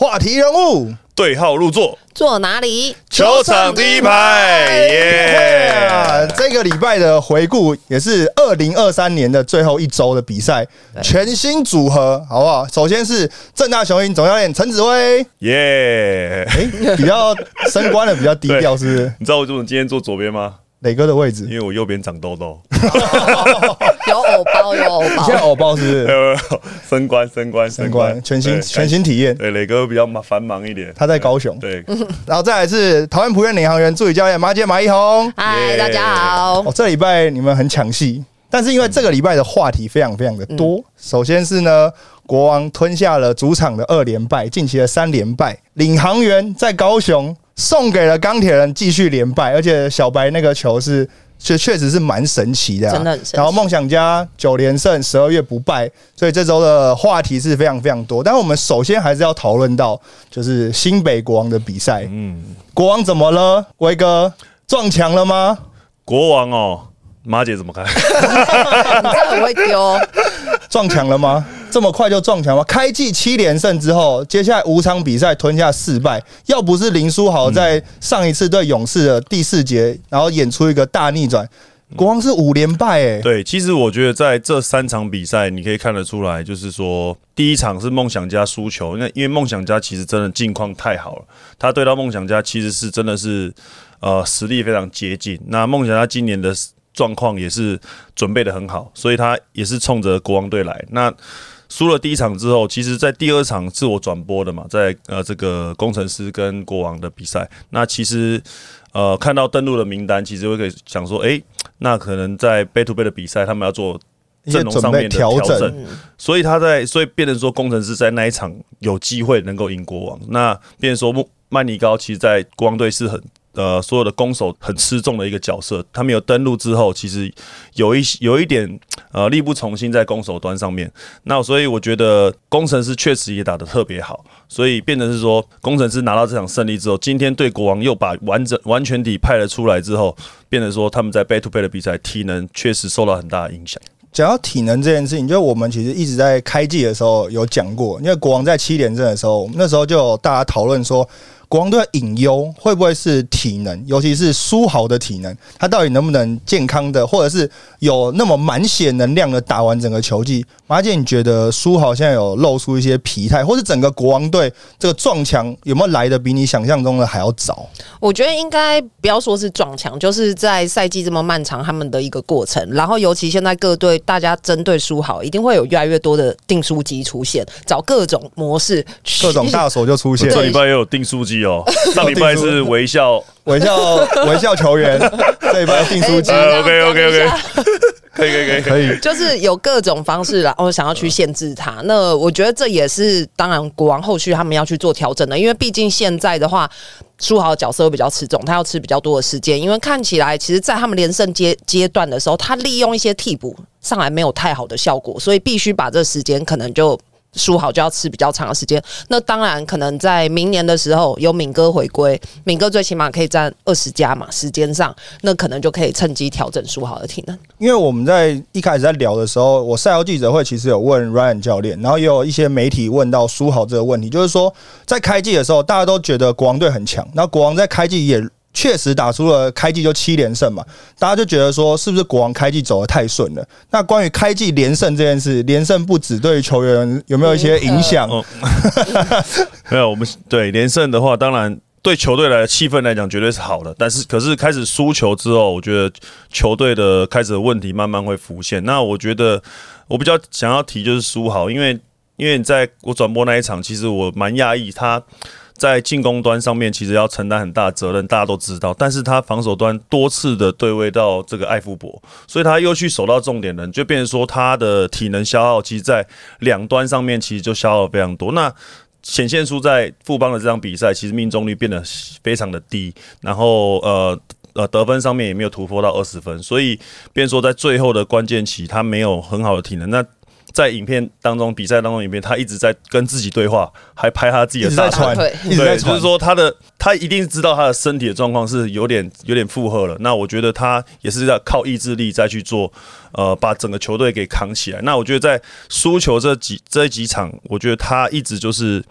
话题人物，对号入座，坐哪里？球场第一排，耶！啊，这个礼拜的回顾也是二零二三年的最后一周的比赛，全新组合，好不好？首先是正大雄鹰总教练陈子威，耶！哎，比较升官的比较低调，是不是？你知道我为什么今天坐左边吗？磊哥的位置因，为我右边长痘痘，有偶包，有偶包你现。在偶包是不是？没 有没有升官升官升官，全新全新体验。对，磊哥比较忙繁忙一点，他在高雄，对，然后再来是桃园璞园领航员助理教练马姐马一红。嗨，大家好哦，。这礼拜你们很抢戏，但是因为这个礼拜的话题非常非常的多。首先是呢，国王吞下了主场的二连败，近期的三连败，领航员在高雄送给了钢铁人继续连败，而且小白那个球是。确确实是蛮神奇的、啊，真的很神奇然后梦想家九连胜，十二月不败，所以这周的话题是非常非常多。但是我们首先还是要讨论到，就是新北国王的比赛。嗯，国王怎么了？威哥撞墙了吗？国王哦，马姐怎么看？你真的很会丢，撞墙了吗？这么快就撞墙吗？开季七连胜之后，接下来五场比赛吞下四败，要不是林书豪在上一次对勇士的第四节，然后演出一个大逆转，国王是五连败哎、对，其实我觉得在这三场比赛，你可以看得出来，就是说第一场是梦想家输球，那因为梦想家其实真的境况太好了，他对到梦想家其实是真的是呃实力非常接近。那梦想家今年的状况也是准备的很好，所以他也是冲着国王队来。那输了第一场之后，其实在第二场是我转播的嘛，在呃这个工程师跟国王的比赛，那其实呃看到登录的名单，其实会可以想说，诶，那可能在 Bay to Bay 的比赛，他们要做阵容上面的调整整，所以他在，所以变成说工程师在那一场有机会能够赢国王。那变成说穆曼尼高其实，在国王队是很呃所有的攻守很吃重的一个角色。他们有登陆之后，其实有一有一点呃力不从心在攻守端上面。那所以我觉得工程师确实也打得特别好，所以变成是说工程师拿到这场胜利之后，今天对国王又把完整完全体派了出来之后，变成说他们在 Bay to Bay 的比赛体能确实受到很大的影响。讲到体能这件事情，就我们其实一直在开季的时候有讲过，因为国王在七连胜的时候，那时候就有大家讨论说，国王队的隐忧会不会是体能，尤其是苏豪的体能，他到底能不能健康的，或者是有那么满血能量的打完整个球季？马姐，你觉得苏豪现在有露出一些疲态，或是整个国王队这个撞墙有没有来的比你想象中的还要早？我觉得应该不要说是撞墙，就是在赛季这么漫长，他们的一个过程。然后，尤其现在各队大家针对苏豪，一定会有越来越多的定书机出现，找各种模式，各种大手就出现，这礼拜也有订书机 哦，上礼拜是微笑，微笑 微笑球员，这礼拜订书机呃，OK OK OK，可以可以可以可以，就是有各种方式啦，哦，想要去限制他。那我觉得这也是当然国王后续他们要去做调整的，因为毕竟现在的话，书豪的角色会比较吃重，他要吃比较多的时间。因为看起来，其实，在他们连胜阶阶段的时候，他利用一些替补上来没有太好的效果，所以必须把这时间可能就。输好就要吃比较长的时间，那当然可能在明年的时候有敏哥回归，敏哥最起码可以占二十加嘛，时间上那可能就可以趁机调整输好的体能。因为我们在一开始在聊的时候，我赛后记者会其实有问 Ryan 教练，然后也有一些媒体问到苏豪这个问题，就是说在开季的时候，大家都觉得国王队很强，那国王在开季也确实打出了开季就七连胜嘛，大家就觉得说是不是国王开季走的太顺了？那关于开季连胜这件事，连胜不止对于球员有没有一些影响？哦 没有我们对连胜的话，当然。对球队来的气氛来讲，绝对是好的。但是，可是开始输球之后，我觉得球队的开始的问题慢慢会浮现。那我觉得我比较想要提就是输好，因为因为你在我转播那一场，其实我蛮讶异他。在进攻端上面，其实要承担很大责任，大家都知道。但是他防守端多次的对位到这个艾夫伯，所以他又去守到重点人，就变成说他的体能消耗，其实在两端上面其实就消耗非常多。那显现出在富邦的这场比赛，其实命中率变得非常的低，然后呃呃得分上面也没有突破到二十分，所以变说在最后的关键期，他没有很好的体能。那在影片当中，比赛当中，影片他一直在跟自己对话，还拍他自己的大腿传对，对，就一直在传是。说他的他一定知道他的身体的状况是有点有点负荷了。那我觉得他也是要靠意志力再去做，呃，把整个球队给扛起来。那我觉得在输球这几这几场，我觉得他一直就是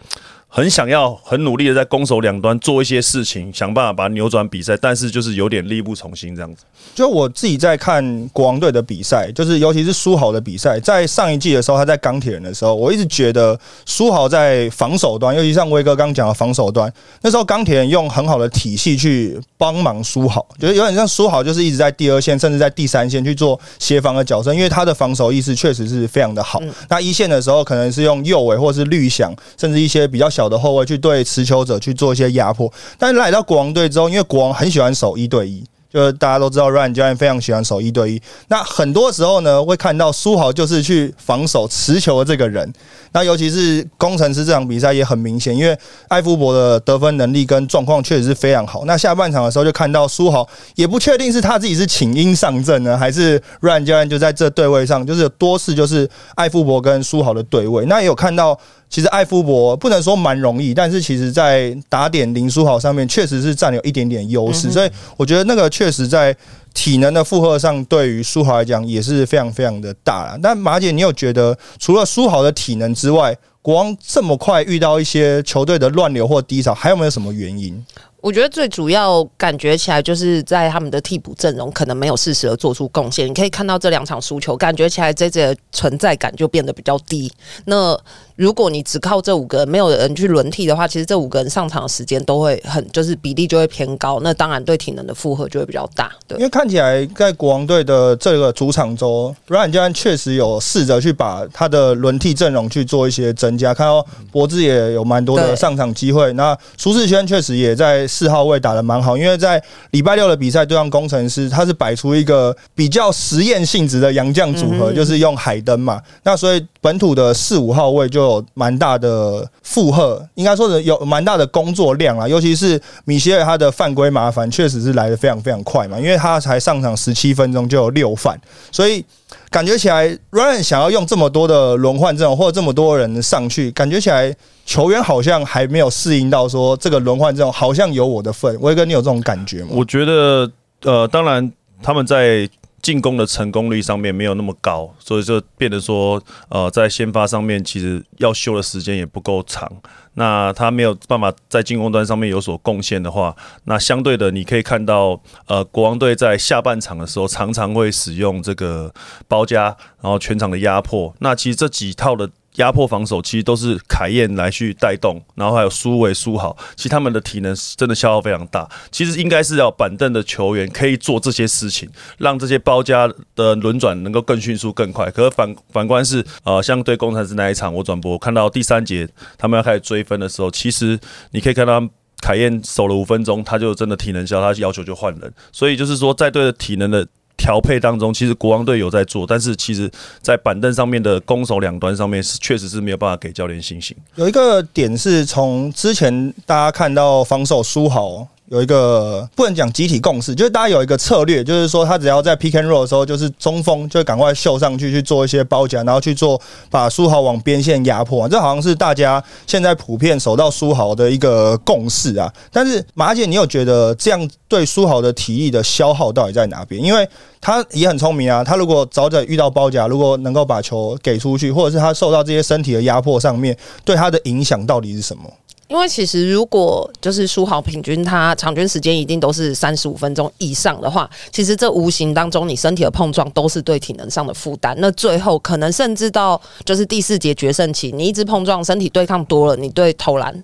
很想要、很努力的在攻守两端做一些事情，想办法把它扭转比赛，但是就是有点力不从心这样子。就我自己在看国王队的比赛，就是尤其是苏豪的比赛，在上一季的时候，他在钢铁人的时候，我一直觉得苏豪在防守端，尤其像威哥刚讲的防守端，那时候钢铁人用很好的体系去帮忙苏豪，就是有点像苏豪就是一直在第二线，甚至在第三线去做协防的角色，因为他的防守意识确实是非常的好。那一线的时候，可能是用右尾或是绿响，甚至一些比较小的后卫去对持球者去做一些压迫。但来到国王队之后，因为国王很喜欢守一对一。就是大家都知道，Ryan 教练非常喜欢守一对一。那很多时候呢，会看到苏豪就是去防守持球的这个人。那尤其是工程师这场比赛也很明显，因为艾夫伯的得分能力跟状况确实是非常好。那下半场的时候就看到苏豪也不确定是他自己是请缨上阵呢，还是 Ryan 教练就在这对位上，就是多次就是艾夫伯跟苏豪的对位。那也有看到。其实艾夫伯不能说蛮容易，但是其实在打点林书豪上面确实是占有一点点优势，所以我觉得那个确实在体能的负荷上，对于书豪来讲也是非常非常的大了。但马姐，你有觉得除了书豪的体能之外，国王这么快遇到一些球队的乱流或低潮，还有没有什么原因？我觉得最主要感觉起来就是在他们的替补阵容可能没有适时的做出贡献。你可以看到这两场输球，感觉起来这这存在感就变得比较低。那如果你只靠这五个人，没有人去轮替的话，其实这五个人上场的时间都会很，就是比例就会偏高。那当然对体能的负荷就会比较大。对，因为看起来在国王队的这个主场周，Ryan 教练确实有试着去把他的轮替阵容去做一些增加。看到博智也有蛮多的上场机会，那舒世轩确实也在四号位打的蛮好。因为在礼拜六的比赛对上工程师，他是摆出一个比较实验性质的洋将组合，就是用海登嘛。那所以本土的四五号位就。有蛮大的负荷，应该说是有蛮大的工作量啊，尤其是米歇尔他的犯规麻烦确实是来的非常非常快嘛，因为他才上场十七分钟就有六犯，所以感觉起来 Ryan 想要用这么多的轮换阵容或者这么多人上去，感觉起来球员好像还没有适应到说这个轮换阵容好像有我的份，威哥你有这种感觉吗？我觉得呃，当然他们在。进攻的成功率上面没有那么高，所以就变得说，呃，在先发上面其实要修的时间也不够长。那他没有办法在进攻端上面有所贡献的话，那相对的你可以看到，呃，国王队在下半场的时候常常会使用这个包夹，然后全场的压迫。那其实这几套的。压迫防守其实都是凯燕来去带动，然后还有苏伟苏好，其实他们的体能真的消耗非常大。其实应该是要板凳的球员可以做这些事情，让这些包夹的轮转能够更迅速更快。可是反反观是呃，像对工程师那一场，我转播看到第三节他们要开始追分的时候，其实你可以看到凯燕守了五分钟，他就真的体能消，他要求就换人。所以就是说，在对体能的。调配当中，其实国王队有在做，但是其实，在板凳上面的攻守两端上面是确实是没有办法给教练信心。有一个点是从之前大家看到防守输好。有一个不能讲集体共识，就是大家有一个策略，就是说他只要在 pick and roll 的时候，就是中锋就赶快秀上去去做一些包夹，然后去做把书豪往边线压迫。这好像是大家现在普遍守到书豪的一个共识啊。但是马姐，你有觉得这样对书豪的体力的消耗到底在哪边？因为他也很聪明啊，他如果早点遇到包夹，如果能够把球给出去，或者是他受到这些身体的压迫上面，对他的影响到底是什么？因为其实如果就是输好平均，他场均时间一定都是三十五分钟以上的话，其实这无形当中你身体的碰撞都是对体能上的负担。那最后可能甚至到就是第四节决胜期，你一直碰撞，身体对抗多了，你对投篮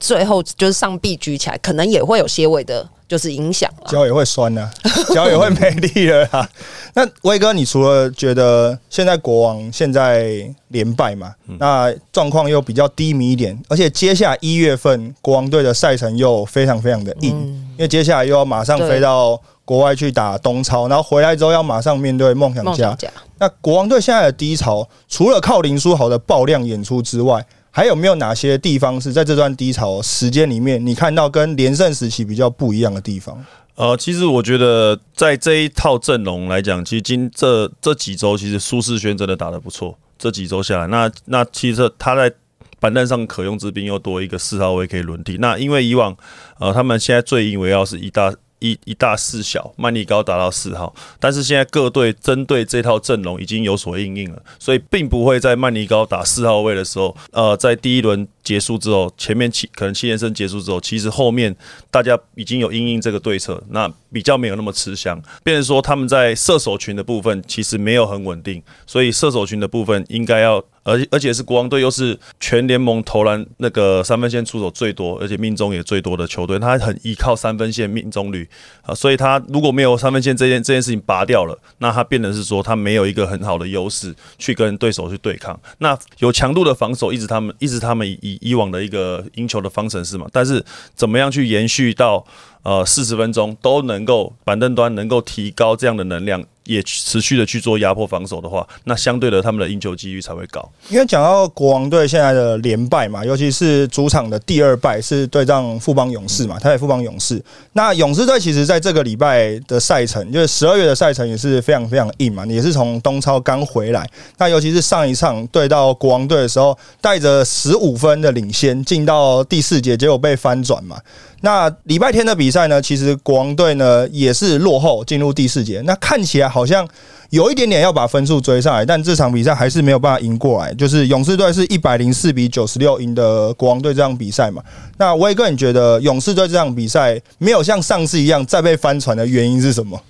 最后就是上臂举起来，可能也会有些微的。就是影响，脚也会酸呢，脚也会没力了啊。那威哥，你除了觉得现在国王现在连败嘛，那状况又比较低迷一点，而且接下来一月份国王队的赛程又非常非常的硬，因为接下来又要马上飞到国外去打东超，然后回来之后要马上面对梦想家。那国王队现在的低潮，除了靠林书豪的爆量演出之外，还有没有哪些地方是在这段低潮时间里面，你看到跟连胜时期比较不一样的地方？呃，其实我觉得在这一套阵容来讲，其实今这这几周，其实苏世轩真的打得不错。这几周下来，那那其实他在板凳上可用之兵又多一个四号位可以轮替。那因为以往呃，他们现在最引为傲是一大。一一大四小，曼尼高打到四号，但是现在各队针对这套阵容已经有所应应了，所以并不会在曼尼高打四号位的时候，呃，在第一轮结束之后，前面七可能七连胜结束之后，其实后面大家已经有因应这个对策，那比较没有那么吃香。变成说他们在射手群的部分其实没有很稳定，所以射手群的部分应该要。而而且是国王队，又是全联盟投篮那个三分线出手最多，而且命中也最多的球队，他很依靠三分线命中率啊，所以他如果没有三分线这件这件事情拔掉了，那他变得是说他没有一个很好的优势去跟对手去对抗。那有强度的防守，一直他们一直他们以以往的一个赢球的方程式嘛，但是怎么样去延续到？呃，四十分钟都能够板凳端能够提高这样的能量，也持续的去做压迫防守的话，那相对的他们的赢球几率才会高。因为讲到国王队现在的连败嘛，尤其是主场的第二败是对战富邦勇士嘛，台北富邦勇士。那勇士队其实在这个礼拜的赛程，就是十二月的赛程也是非常非常硬嘛，也是从东超刚回来。那尤其是上一场对到国王队的时候，带着十五分的领先进到第四节，结果被翻转嘛。那礼拜天的比赛呢？其实国王队呢也是落后进入第四节。那看起来好像有一点点要把分数追上来，但这场比赛还是没有办法赢过来。就是勇士队是一百零四比九十六赢的国王队这场比赛嘛？那我也个人觉得勇士队这场比赛没有像上次一样再被翻船的原因是什么？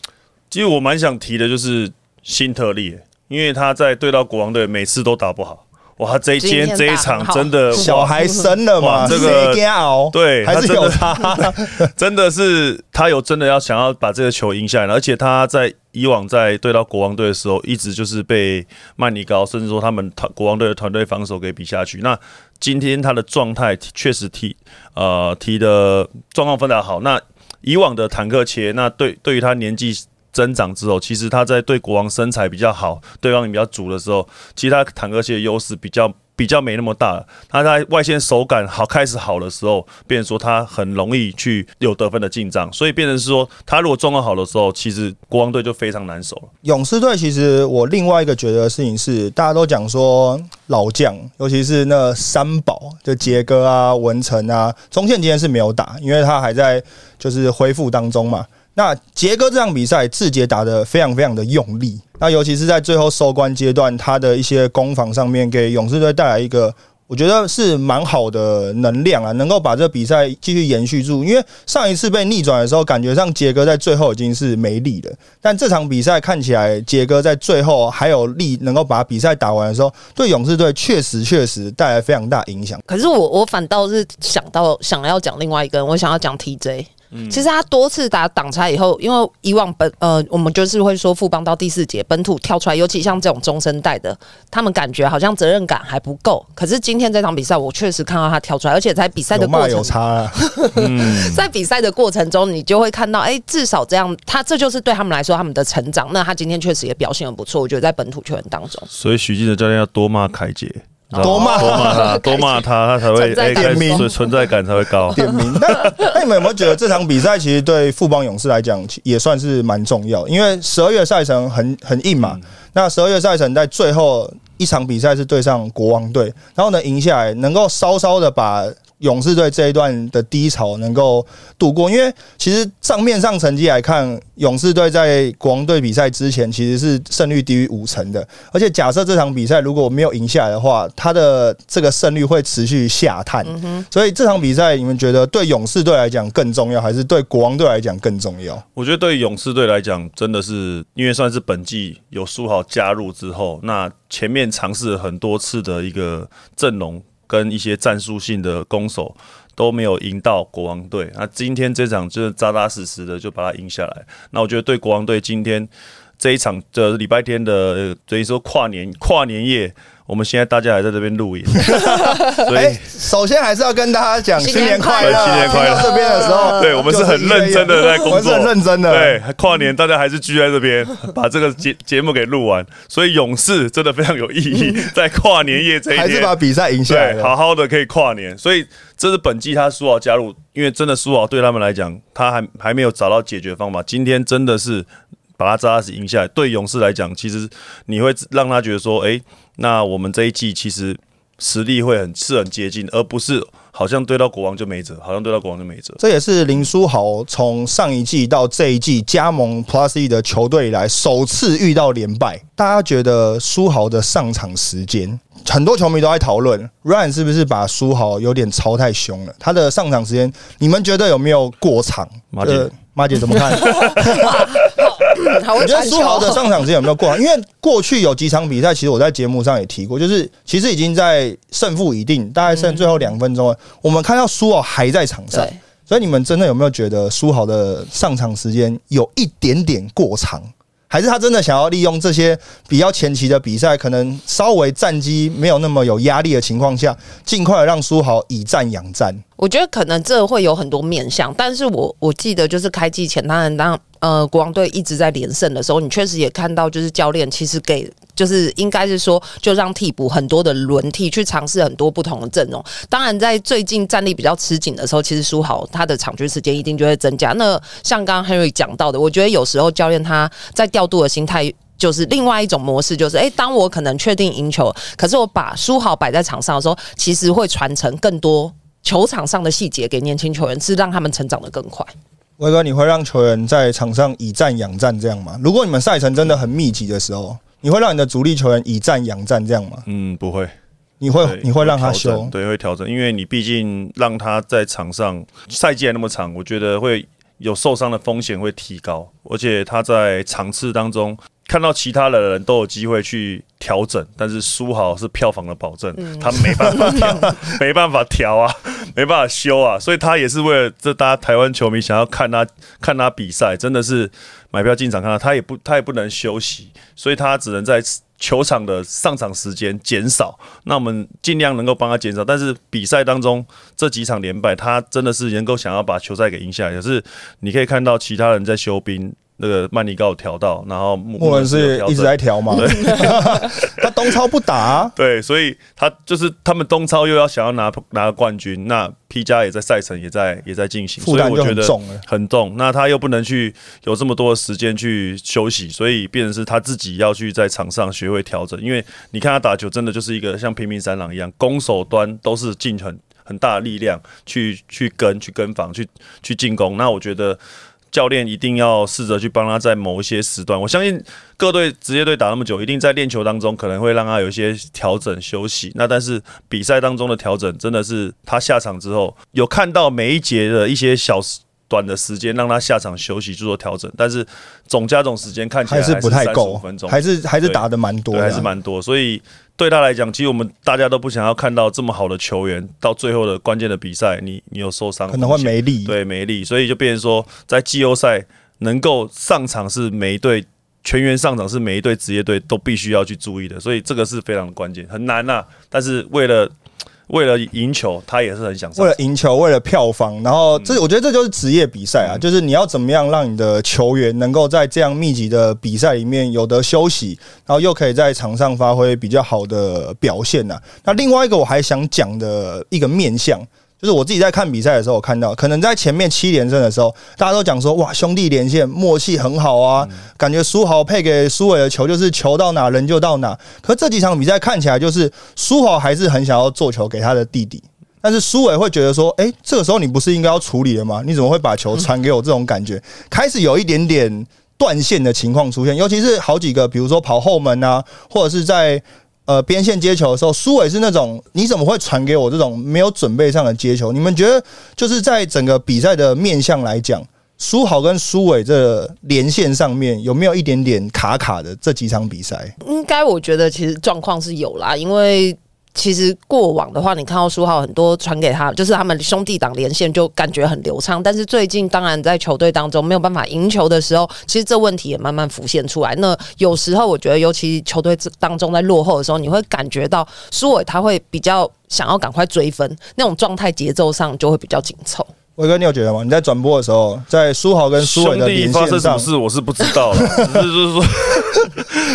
其实我蛮想提的就是新特利，因为他在对到国王队每次都打不好。哇，这一天这一场真的小孩生了嘛？这个对，还是有他，真的是他有真的要想要把这个球赢下来，而且他在以往在对到国王队的时候，一直就是被曼尼高，甚至说他们团国王队的团队防守给比下去。那今天他的状态确实踢呃踢的状况非常好。那以往的坦克切，那对对于他年纪。增长之后，其实他在对国王身材比较好，对方也比较足的时候，其实他坦克系的优势比较比较没那么大。他在外线手感好开始好的时候，变成说他很容易去有得分的进账，所以变成是说他如果状况好的时候，其实国王队就非常难守了。勇士队其实我另外一个觉得的事情是，大家都讲说老将，尤其是那三宝，就杰哥啊、文成啊，中线今天是没有打，因为他还在就是恢复当中嘛。那杰哥这场比赛，志杰打的非常非常的用力，那尤其是在最后收官阶段，他的一些攻防上面，给勇士队带来一个，我觉得是蛮好的能量啊，能够把这比赛继续延续住。因为上一次被逆转的时候，感觉上杰哥在最后已经是没力了，但这场比赛看起来，杰哥在最后还有力，能够把比赛打完的时候，对勇士队确实确实带来非常大影响。可是我我反倒是想到想要讲另外一个人，我想要讲 TJ。其实他多次打挡拆以后，因为以往本呃，我们就是会说富邦到第四节本土跳出来，尤其像这种中生代的，他们感觉好像责任感还不够。可是今天这场比赛，我确实看到他跳出来，而且在比赛的过程有差，在比赛的过程中，你就会看到，哎，至少这样，他这就是对他们来说他们的成长。那他今天确实也表现很不错，我觉得在本土球员当中。所以许晋的教练要多骂凯杰。多骂多骂他，多骂他，他才会点名，存在感才会高。点名。那那你们有没有觉得这场比赛其实对富邦勇士来讲也算是蛮重要？因为十二月赛程很很硬嘛。那十二月赛程在最后一场比赛是对上国王队，然后呢赢下来，能够稍稍的把。勇士队这一段的低潮能够度过，因为其实账面上成绩来看，勇士队在国王队比赛之前其实是胜率低于五成的。而且假设这场比赛如果没有赢下来的话，他的这个胜率会持续下探。所以这场比赛，你们觉得对勇士队来讲更重要，还是对国王队来讲更重要？我觉得对勇士队来讲，真的是因为算是本季有苏豪加入之后，那前面尝试了很多次的一个阵容。跟一些战术性的攻守都没有赢到国王队，那今天这场就是扎扎实实的就把它赢下来。那我觉得对国王队今天这一场的礼拜天的，所以说跨年跨年夜。我们现在大家还在这边录影，所以首先还是要跟大家讲新年快乐，新年快乐。这边的时候，对我们是很认真的在工作，很认真的。对，跨年大家还是聚在这边，把这个节节目给录完。所以勇士真的非常有意义，在跨年夜这一天，还是把比赛赢下来，好好的可以跨年。所以这是本季他苏豪加入，因为真的苏豪对他们来讲，他还还没有找到解决方法。今天真的是。把他扎实赢下来，对勇士来讲，其实你会让他觉得说，哎，那我们这一季其实实力会很是很接近，而不是好像对到国王就没辙，好像对到国王就没辙。这也是林书豪从上一季到这一季加盟 Plus E 的球队以来首次遇到连败。大家觉得书豪的上场时间，很多球迷都在讨论，Ryan 是不是把书豪有点超太凶了？他的上场时间，你们觉得有没有过长？马姐，马姐怎么看？我觉得苏豪的上场时间有没有过？因为过去有几场比赛，其实我在节目上也提过，就是其实已经在胜负已定，大概剩最后两分钟了。我们看到苏豪还在场上，所以你们真的有没有觉得苏豪的上场时间有一点点过长？还是他真的想要利用这些比较前期的比赛，可能稍微战机没有那么有压力的情况下，尽快让苏豪以战养战？我觉得可能这会有很多面向，但是我我记得就是开季前，当然当呃国王队一直在连胜的时候，你确实也看到，就是教练其实给就是应该是说，就让替补很多的轮替去尝试很多不同的阵容。当然，在最近战力比较吃紧的时候，其实输好他的场均时间一定就会增加。那像刚刚 Henry 讲到的，我觉得有时候教练他在调度的心态就是另外一种模式，就是诶，当我可能确定赢球，可是我把输好摆在场上的时候，其实会传承更多。球场上的细节给年轻球员，是让他们成长的更快。威哥，你会让球员在场上以战养战这样吗？如果你们赛程真的很密集的时候，你会让你的主力球员以战养战这样吗？嗯，不会。你会你会让他休？对，会调整，因为你毕竟让他在场上赛季还那么长，我觉得会有受伤的风险会提高，而且他在场次当中。看到其他的人都有机会去调整，但是苏豪是票房的保证，他没办法调，没办法调啊，没办法修啊，所以他也是为了这大家台湾球迷想要看他看他比赛，真的是买票进场看他，他也不他也不能休息，所以他只能在球场的上场时间减少。那我们尽量能够帮他减少，但是比赛当中这几场连败，他真的是能够想要把球赛给赢下来。可是你可以看到其他人在休兵。那个曼尼高调到，然后穆伦是一直在调嘛？他东超不打，对，所以他就是他们东超又要想要拿拿冠军，那 P 加也在赛程也在也在进行，负担就很重很重。那他又不能去有这么多的时间去休息，所以变成是他自己要去在场上学会调整。因为你看他打球，真的就是一个像平民三郎一样，攻守端都是尽很很大的力量去去跟去跟防去去进攻。那我觉得。教练一定要试着去帮他，在某一些时段，我相信各队职业队打那么久，一定在练球当中可能会让他有一些调整休息。那但是比赛当中的调整，真的是他下场之后有看到每一节的一些小短的时间，让他下场休息去做调整。但是总加总时间看起来还是不太够，还是还是打的蛮多，还是蛮多，所以。对他来讲，其实我们大家都不想要看到这么好的球员到最后的关键的比赛，你你有受伤，可能会没力，对没力，所以就变成说，在季后赛能够上场是每一队全员上场是每一队职业队都必须要去注意的，所以这个是非常的关键，很难呐。但是为了为了赢球，他也是很想为了赢球，为了票房，然后这我觉得这就是职业比赛啊，就是你要怎么样让你的球员能够在这样密集的比赛里面有得休息，然后又可以在场上发挥比较好的表现呢？那另外一个我还想讲的一个面向。就是我自己在看比赛的时候，我看到可能在前面七连胜的时候，大家都讲说哇兄弟连线默契很好啊，感觉苏豪配给苏伟的球就是球到哪人就到哪。可这几场比赛看起来就是苏豪还是很想要做球给他的弟弟，但是苏伟会觉得说，哎，这个时候你不是应该要处理了吗？你怎么会把球传给我？这种感觉开始有一点点断线的情况出现，尤其是好几个，比如说跑后门啊，或者是在。呃，边线接球的时候，苏伟是那种你怎么会传给我这种没有准备上的接球？你们觉得就是在整个比赛的面向来讲，苏豪跟苏伟这连线上面有没有一点点卡卡的这几场比赛？应该我觉得其实状况是有啦，因为。其实过往的话，你看到书豪很多传给他，就是他们兄弟党连线就感觉很流畅。但是最近，当然在球队当中没有办法赢球的时候，其实这问题也慢慢浮现出来。那有时候我觉得，尤其球队当中在落后的时候，你会感觉到苏伟他会比较想要赶快追分，那种状态节奏上就会比较紧凑。伟哥，你有觉得吗？你在转播的时候，在苏豪跟苏伟的连线上，事我是不知道，就是说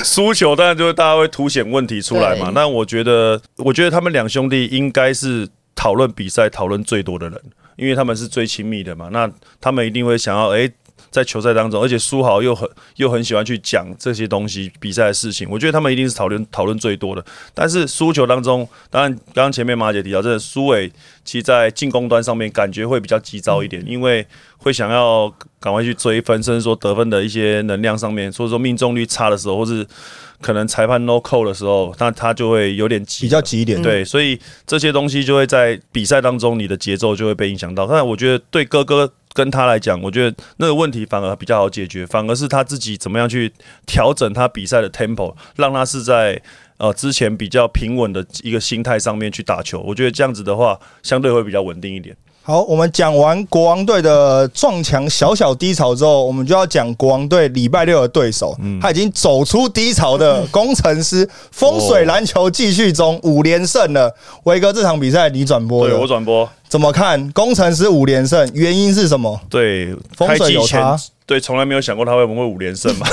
输球，当然就是大家会凸显问题出来嘛。那我觉得，我觉得他们两兄弟应该是讨论比赛讨论最多的人，因为他们是最亲密的嘛。那他们一定会想要，哎，在球赛当中，而且苏豪又很又很喜欢去讲这些东西比赛的事情，我觉得他们一定是讨论讨论最多的。但是输球当中，当然刚刚前面马姐提到，这苏伟其实在进攻端上面感觉会比较急躁一点，因为会想要赶快去追分，甚至说得分的一些能量上面，所以说命中率差的时候，或是可能裁判 no call 的时候，那他就会有点急，比较急一点。对，所以这些东西就会在比赛当中，你的节奏就会被影响到。但我觉得对哥哥跟他来讲，我觉得那个问题反而比较好解决，反而是他自己怎么样去调整他比赛的 tempo，让他是在呃之前比较平稳的一个心态上面去打球。我觉得这样子的话，相对会比较稳定一点。好，我们讲完国王队的撞墙小小低潮之后，我们就要讲国王队礼拜六的对手。他已经走出低潮的工程师，风水篮球继续中，五连胜了。威哥，这场比赛你转播对我转播，怎么看？工程师五连胜，原因是什么？对，风水有差对，从来没有想过他会不会五连胜嘛。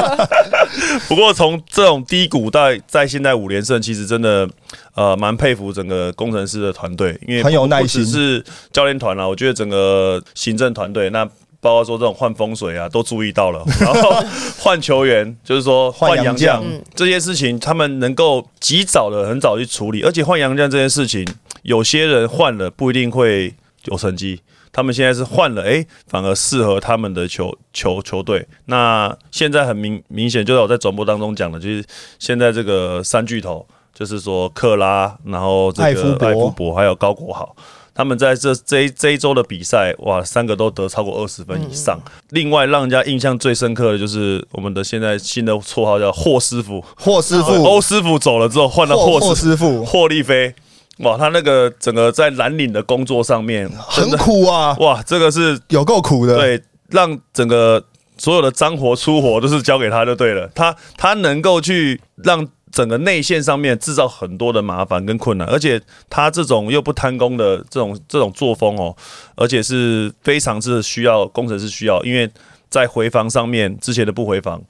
不过从这种低谷到在现在五连胜，其实真的呃蛮佩服整个工程师的团队，因为很有耐不只心是教练团啦，我觉得整个行政团队那。包括说这种换风水啊，都注意到了，然后 换球员，就是说换洋将这些事情，他们能够及早的、很早去处理，而且换洋将这件事情，有些人换了不一定会有成绩，他们现在是换了，诶，反而适合他们的球球球队。那现在很明明显，就是我在转播当中讲的，就是现在这个三巨头，就是说克拉，然后这个艾夫伯还有高国豪。他们在这这一这一周的比赛，哇，三个都得超过二十分以上。另外，让人家印象最深刻的就是我们的现在新的绰号叫霍师傅，霍师傅，欧师傅走了之后换了霍师傅霍利菲，哇，他那个整个在蓝领的工作上面很苦啊，哇，这个是有够苦的。，对，让整个所有的脏活粗活都是交给他就对了。他他能够去让整个内线上面制造很多的麻烦跟困难，而且他这种又不贪功的这种这种作风哦，而且是非常是需要工程师需要，因为在回防上面之前的不回防。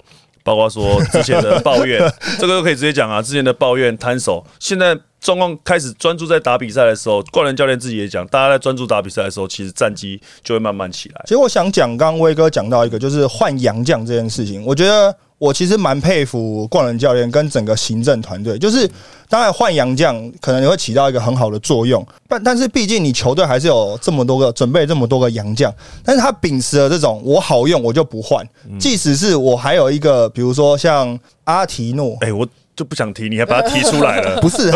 包括说之前的抱怨，这个都可以直接讲啊。之前的抱怨摊手，现在状况开始专注在打比赛的时候，冠伦教练自己也讲，大家在专注打比赛的时候，其实战绩就会慢慢起来。其实我想讲，刚刚威哥讲到一个，就是换洋将这件事情，我觉得我其实蛮佩服冠伦教练跟整个行政团队。就是当然换洋将可能也会起到一个很好的作用，但但是毕竟你球队还是有这么多个准备这么多个洋将，但是他秉持了这种我好用我就不换，即使是我还有一个，比如说像阿提诺，哎、我就不想提，你还把他提出来了。不是，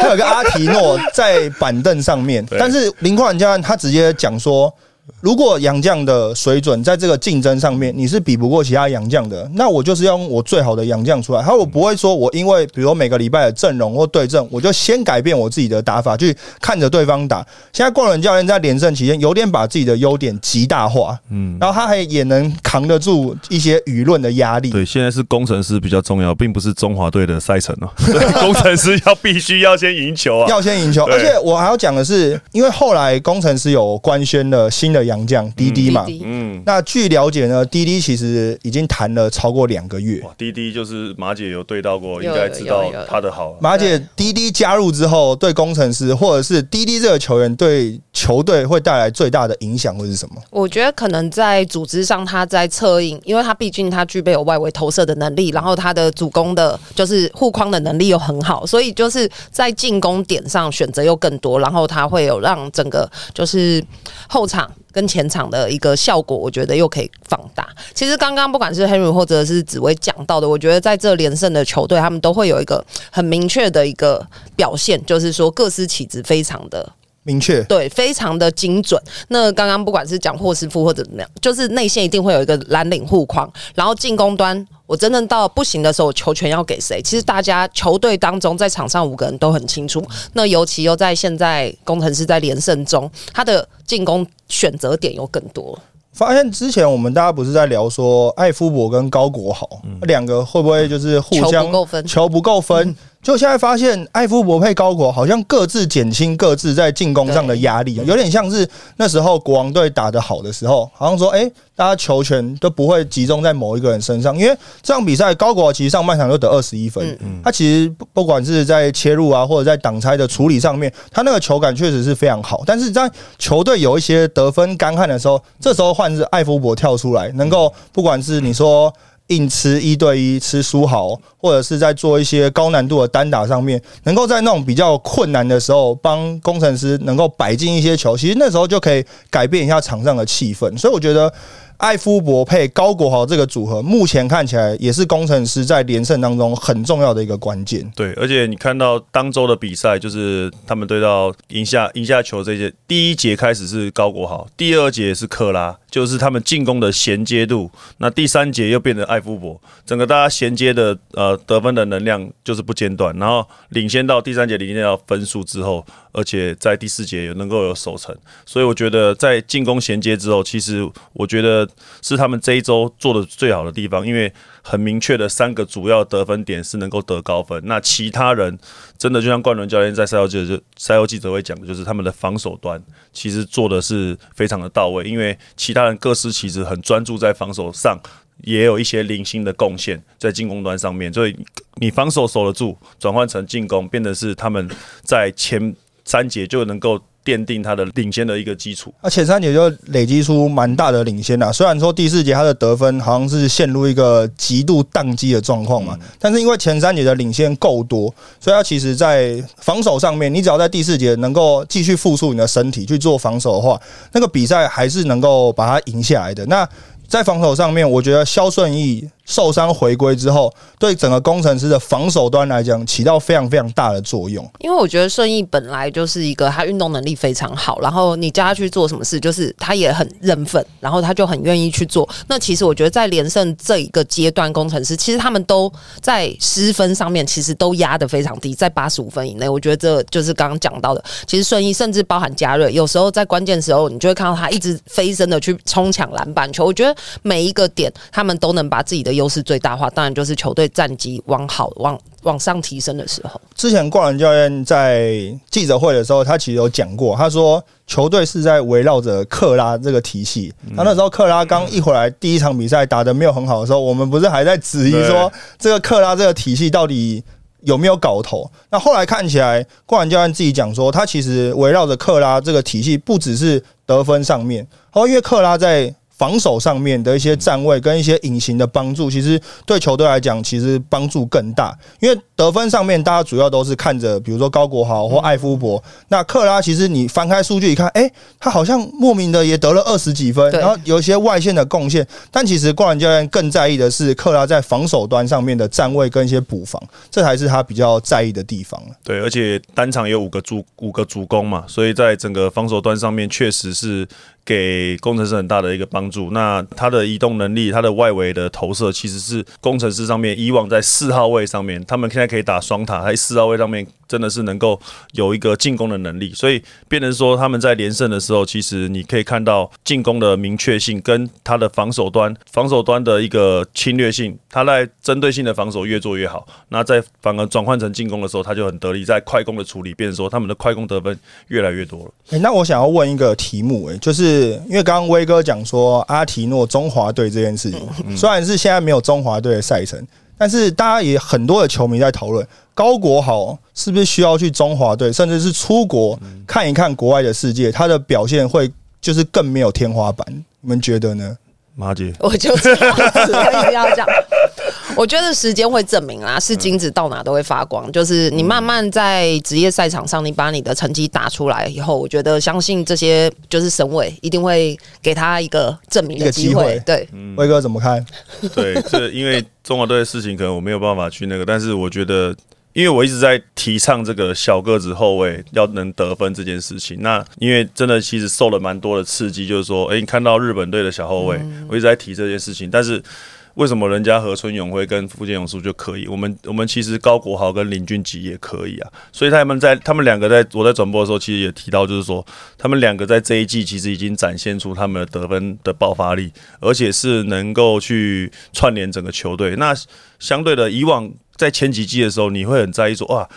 他有个阿提诺在板凳上面，但是林冠教练他直接讲说，如果洋将的水准在这个竞争上面你是比不过其他洋将的，那我就是要用我最好的洋将出来。他我不会说我因为比如每个礼拜的阵容或对阵，我就先改变我自己的打法去看着对方打。现在冠伦教练在连胜期间有点把自己的优点极大化，嗯，然后他还也能扛得住一些舆论的压力。对，现在是工程师比较重要，并不是中华队的赛程哦。对工程师要必须要先赢球啊。要先赢球，而且我还要讲的是，因为后来工程师有官宣了新的洋将滴滴嘛，嗯，那据了解呢，滴滴其实已经谈了超过两个月。哇，滴滴就是马姐有对到过，应该知道他的好啊。马姐，滴滴加入之后，对工程师或者是滴滴这个球员对球队会带来最大的影响会是什么？我觉得可能在组织上，他在策应，因为他毕竟他具备有外围投射的能力，然后他的主攻的，就是护框的能力又很好，所以就是在进攻点上选择又更多，然后他会有让整个就是后场跟前场的一个效果，我觉得又可以放大。其实刚刚不管是 Henry 或者是紫薇讲到的，我觉得在这连胜的球队，他们都会有一个很明确的一个表现，就是说各司其职，非常的明确，对，非常的精准。那刚刚不管是讲霍师傅或者怎么样，就是内线一定会有一个蓝领护框，然后进攻端，我真正到不行的时候，球权要给谁？其实大家球队当中在场上五个人都很清楚。那尤其又在现在工程师在连胜中，他的进攻选择点又更多。发现之前我们大家不是在聊说艾夫伯跟高国豪两个会不会就是互球相不够分球不够分？就现在发现艾夫伯配高国好像各自减轻各自在进攻上的压力，有点像是那时候国王队打得好的时候，好像说，哎，大家球权都不会集中在某一个人身上，因为这场比赛高国其实上半场就得二十一分，嗯他其实不管是在切入啊或者在挡拆的处理上面，他那个球感确实是非常好，但是在球队有一些得分干旱的时候，这时候换是艾夫伯跳出来，能够不管是你说。硬吃一对一吃书豪，或者是在做一些高难度的单打上面，能够在那种比较困难的时候帮工程师能够摆进一些球，其实那时候就可以改变一下场上的气氛。所以我觉得。艾夫伯配高国豪这个组合，目前看起来也是工程师在连胜当中很重要的一个关键。对，而且你看到当周的比赛，就是他们对到赢下赢下球这些，第一节开始是高国豪，第二节是克拉，就是他们进攻的衔接度。那第三节又变成艾夫伯，整个大家衔接的呃得分的能量就是不间断，然后领先到第三节领先到分数之后。而且在第四节也能够有守成，所以我觉得在进攻衔接之后，其实我觉得是他们这一周做的最好的地方，因为很明确的三个主要得分点是能够得高分。那其他人真的就像冠伦教练在赛后记者赛后记者会讲的，就是他们的防守端其实做的是非常的到位，因为其他人各司其职，很专注在防守上，也有一些零星的贡献在进攻端上面。所以你防守守得住，转换成进攻，变得是他们在前。三节就能够奠定他的领先的一个基础。那前三节就累积出蛮大的领先啊。虽然说第四节他的得分好像是陷入一个极度宕机的状况嘛，但是因为前三节的领先够多，所以他其实在防守上面，你只要在第四节能够继续复述你的身体去做防守的话，那个比赛还是能够把它赢下来的。那在防守上面，我觉得肖顺义。受伤回归之后，对整个工程师的防守端来讲，起到非常非常大的作用。因为我觉得顺义本来就是一个他运动能力非常好，然后你叫他去做什么事，就是他也很认份，然后他就很愿意去做。那其实我觉得在连胜这一个阶段，工程师其实他们都在失分上面，其实都压得非常低，在八十五分以内。我觉得这就是刚刚讲到的。其实顺义甚至包含加瑞，有时候在关键时候，你就会看到他一直飞身的去冲抢篮板球。我觉得每一个点，他们都能把自己的优势最大化，当然就是球队战绩往好往往上提升的时候。之前冠伦教练在记者会的时候，他其实有讲过，他说球队是在围绕着克拉这个体系。他那时候克拉刚一回来，第一场比赛打的没有很好的时候，我们不是还在质疑说这个克拉这个体系到底有没有搞头？那后来看起来，冠伦教练自己讲说，他其实围绕着克拉这个体系，不只是得分上面，哦，因为克拉在。防守上面的一些站位跟一些隐形的帮助，其实对球队来讲，其实帮助更大。因为得分上面，大家主要都是看着，比如说高国豪或艾夫伯。那克拉其实你翻开数据一看，哎，他好像莫名的也得了二十几分，然后有一些外线的贡献。但其实冠伦教练更在意的是克拉在防守端上面的站位跟一些补防，这才是他比较在意的地方。对，而且单场有五个助五个主攻嘛，所以在整个防守端上面，确实是。给工程师很大的一个帮助。那它的移动能力，它的外围的投射，其实是工程师上面以往在四号位上面，他们现在可以打双塔，在四号位上面真的是能够有一个进攻的能力。所以，变成说他们在连胜的时候，其实你可以看到进攻的明确性跟他的防守端，防守端的一个侵略性，他在针对性的防守越做越好。那在反而转换成进攻的时候，他就很得力，在快攻的处理，变成说他们的快攻得分越来越多了。诶，那我想要问一个题目，诶，就是。是因为刚刚威哥讲说阿提诺中华队这件事情，虽然是现在没有中华队的赛程，但是大家也很多的球迷在讨论高国豪是不是需要去中华队，甚至是出国看一看国外的世界，他的表现会就是更没有天花板。你们觉得呢？马姐，我就知道一定要讲。我觉得时间会证明啦，是金子到哪都会发光。就是你慢慢在职业赛场上，你把你的成绩打出来以后，我觉得相信这些就是省委一定会给他一个证明的机会。对，威哥怎么看？对，这因为中国队的事情，可能我没有办法去那个，但是我觉得，因为我一直在提倡这个小个子后卫要能得分这件事情。那因为真的其实受了蛮多的刺激，就是说，哎，你看到日本队的小后卫，我一直在提这件事情，但是。为什么人家河村永辉跟福建勇叔就可以？我们我们其实高国豪跟林俊杰也可以啊。所以他们在他们两个在我在转播的时候，其实也提到，就是说他们两个在这一季其实已经展现出他们的得分的爆发力，而且是能够去串联整个球队。那相对的，以往在前几季的时候，你会很在意说哇。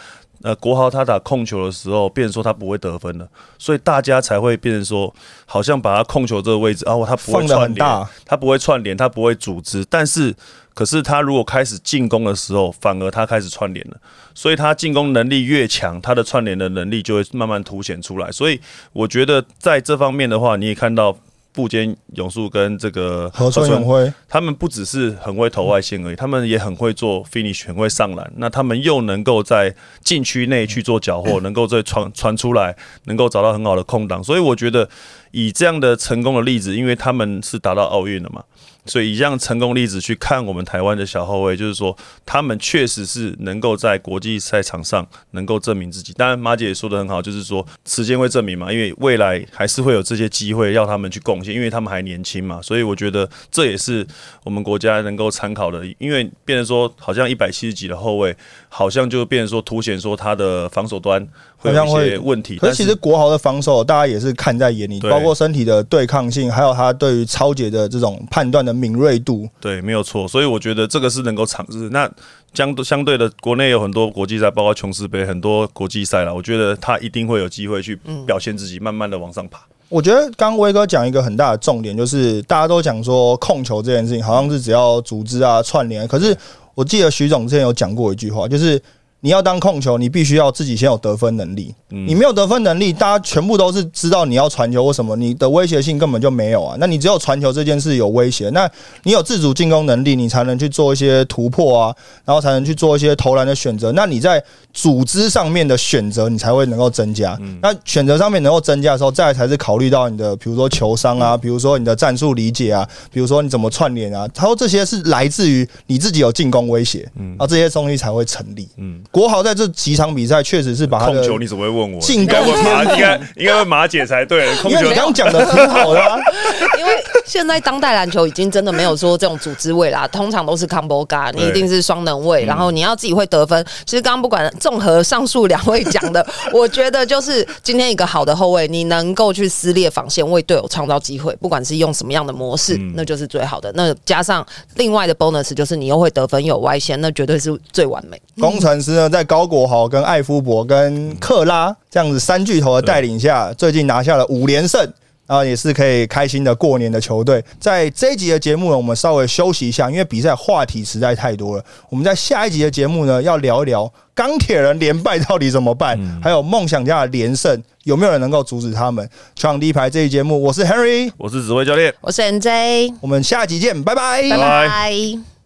呃，国豪他打控球的时候，变成说他不会得分了，所以大家才会变成说，好像把他控球这个位置，哦，他不会串联，他不会串联，他不会组织。但是，可是他如果开始进攻的时候，反而他开始串联了，所以他进攻能力越强，他的串联的能力就会慢慢凸显出来。所以，我觉得在这方面的话，你也看到。富坚勇树跟这个何春永辉，他们不只是很会投外线而已，他们也很会做 finish，很会上篮。那他们又能够在禁区内去做缴获，能够再传传出来，能够找到很好的空档。所以我觉得以这样的成功的例子，因为他们是达到奥运了嘛。所以以这样成功例子去看我们台湾的小后卫，就是说他们确实是能够在国际赛场上能够证明自己。当然马姐也说的很好，就是说时间会证明嘛，因为未来还是会有这些机会要他们去贡献，因为他们还年轻嘛。所以我觉得这也是我们国家能够参考的。因为变成说好像一百七十几的后卫，好像就变成说凸显说他的防守端。会有一些问题，可是其实国豪的防守，大家也是看在眼里，包括身体的对抗性，还有他对于超节的这种判断的敏锐度。对，没有错。所以我觉得这个是能够尝试。那相相对的，国内有很多国际赛，包括琼斯杯，很多国际赛了。我觉得他一定会有机会去表现自己，慢慢的往上爬。我觉得刚威哥讲一个很大的重点，就是大家都讲说控球这件事情，好像是只要组织啊串联。可是我记得徐总之前有讲过一句话，就是。你要当控球，你必须要自己先有得分能力。你没有得分能力，大家全部都是知道你要传球或什么，你的威胁性根本就没有啊。那你只有传球这件事有威胁，那你有自主进攻能力，你才能去做一些突破啊，然后才能去做一些投篮的选择。那你在组织上面的选择，你才会能够增加。那选择上面能够增加的时候，再才是考虑到你的，比如说球商啊，比如说你的战术理解啊，比如说你怎么串联啊。他说这些是来自于你自己有进攻威胁，啊，这些东西才会成立。嗯。国豪在这几场比赛确实是把控球，你怎么会问我？应该问马，应该应该问马姐才对。控球刚讲的挺好的，因为现在当代篮球已经真的没有说这种组织位啦，通常都是 combo guard，你一定是双能位，然后你要自己会得分。其实刚刚不管综合上述两位讲的，我觉得就是今天一个好的后卫，你能够去撕裂防线，为队友创造机会，不管是用什么样的模式，那就是最好的。那加上另外的 bonus，就是你又会得分，有外线，那绝对是最完美。工程师呢，在高国豪、跟艾夫伯、跟克拉这样子三巨头的带领下，最近拿下了五连胜，然后也是可以开心的过年的球队。在这一集的节目呢，我们稍微休息一下，因为比赛话题实在太多了。我们在下一集的节目呢，要聊一聊钢铁人连败到底怎么办，还有梦想家的连胜有没有人能够阻止他们？创第一排这一节目，我是 Henry，我是指挥教练，我是 NJ，我们下集见，拜拜，拜拜。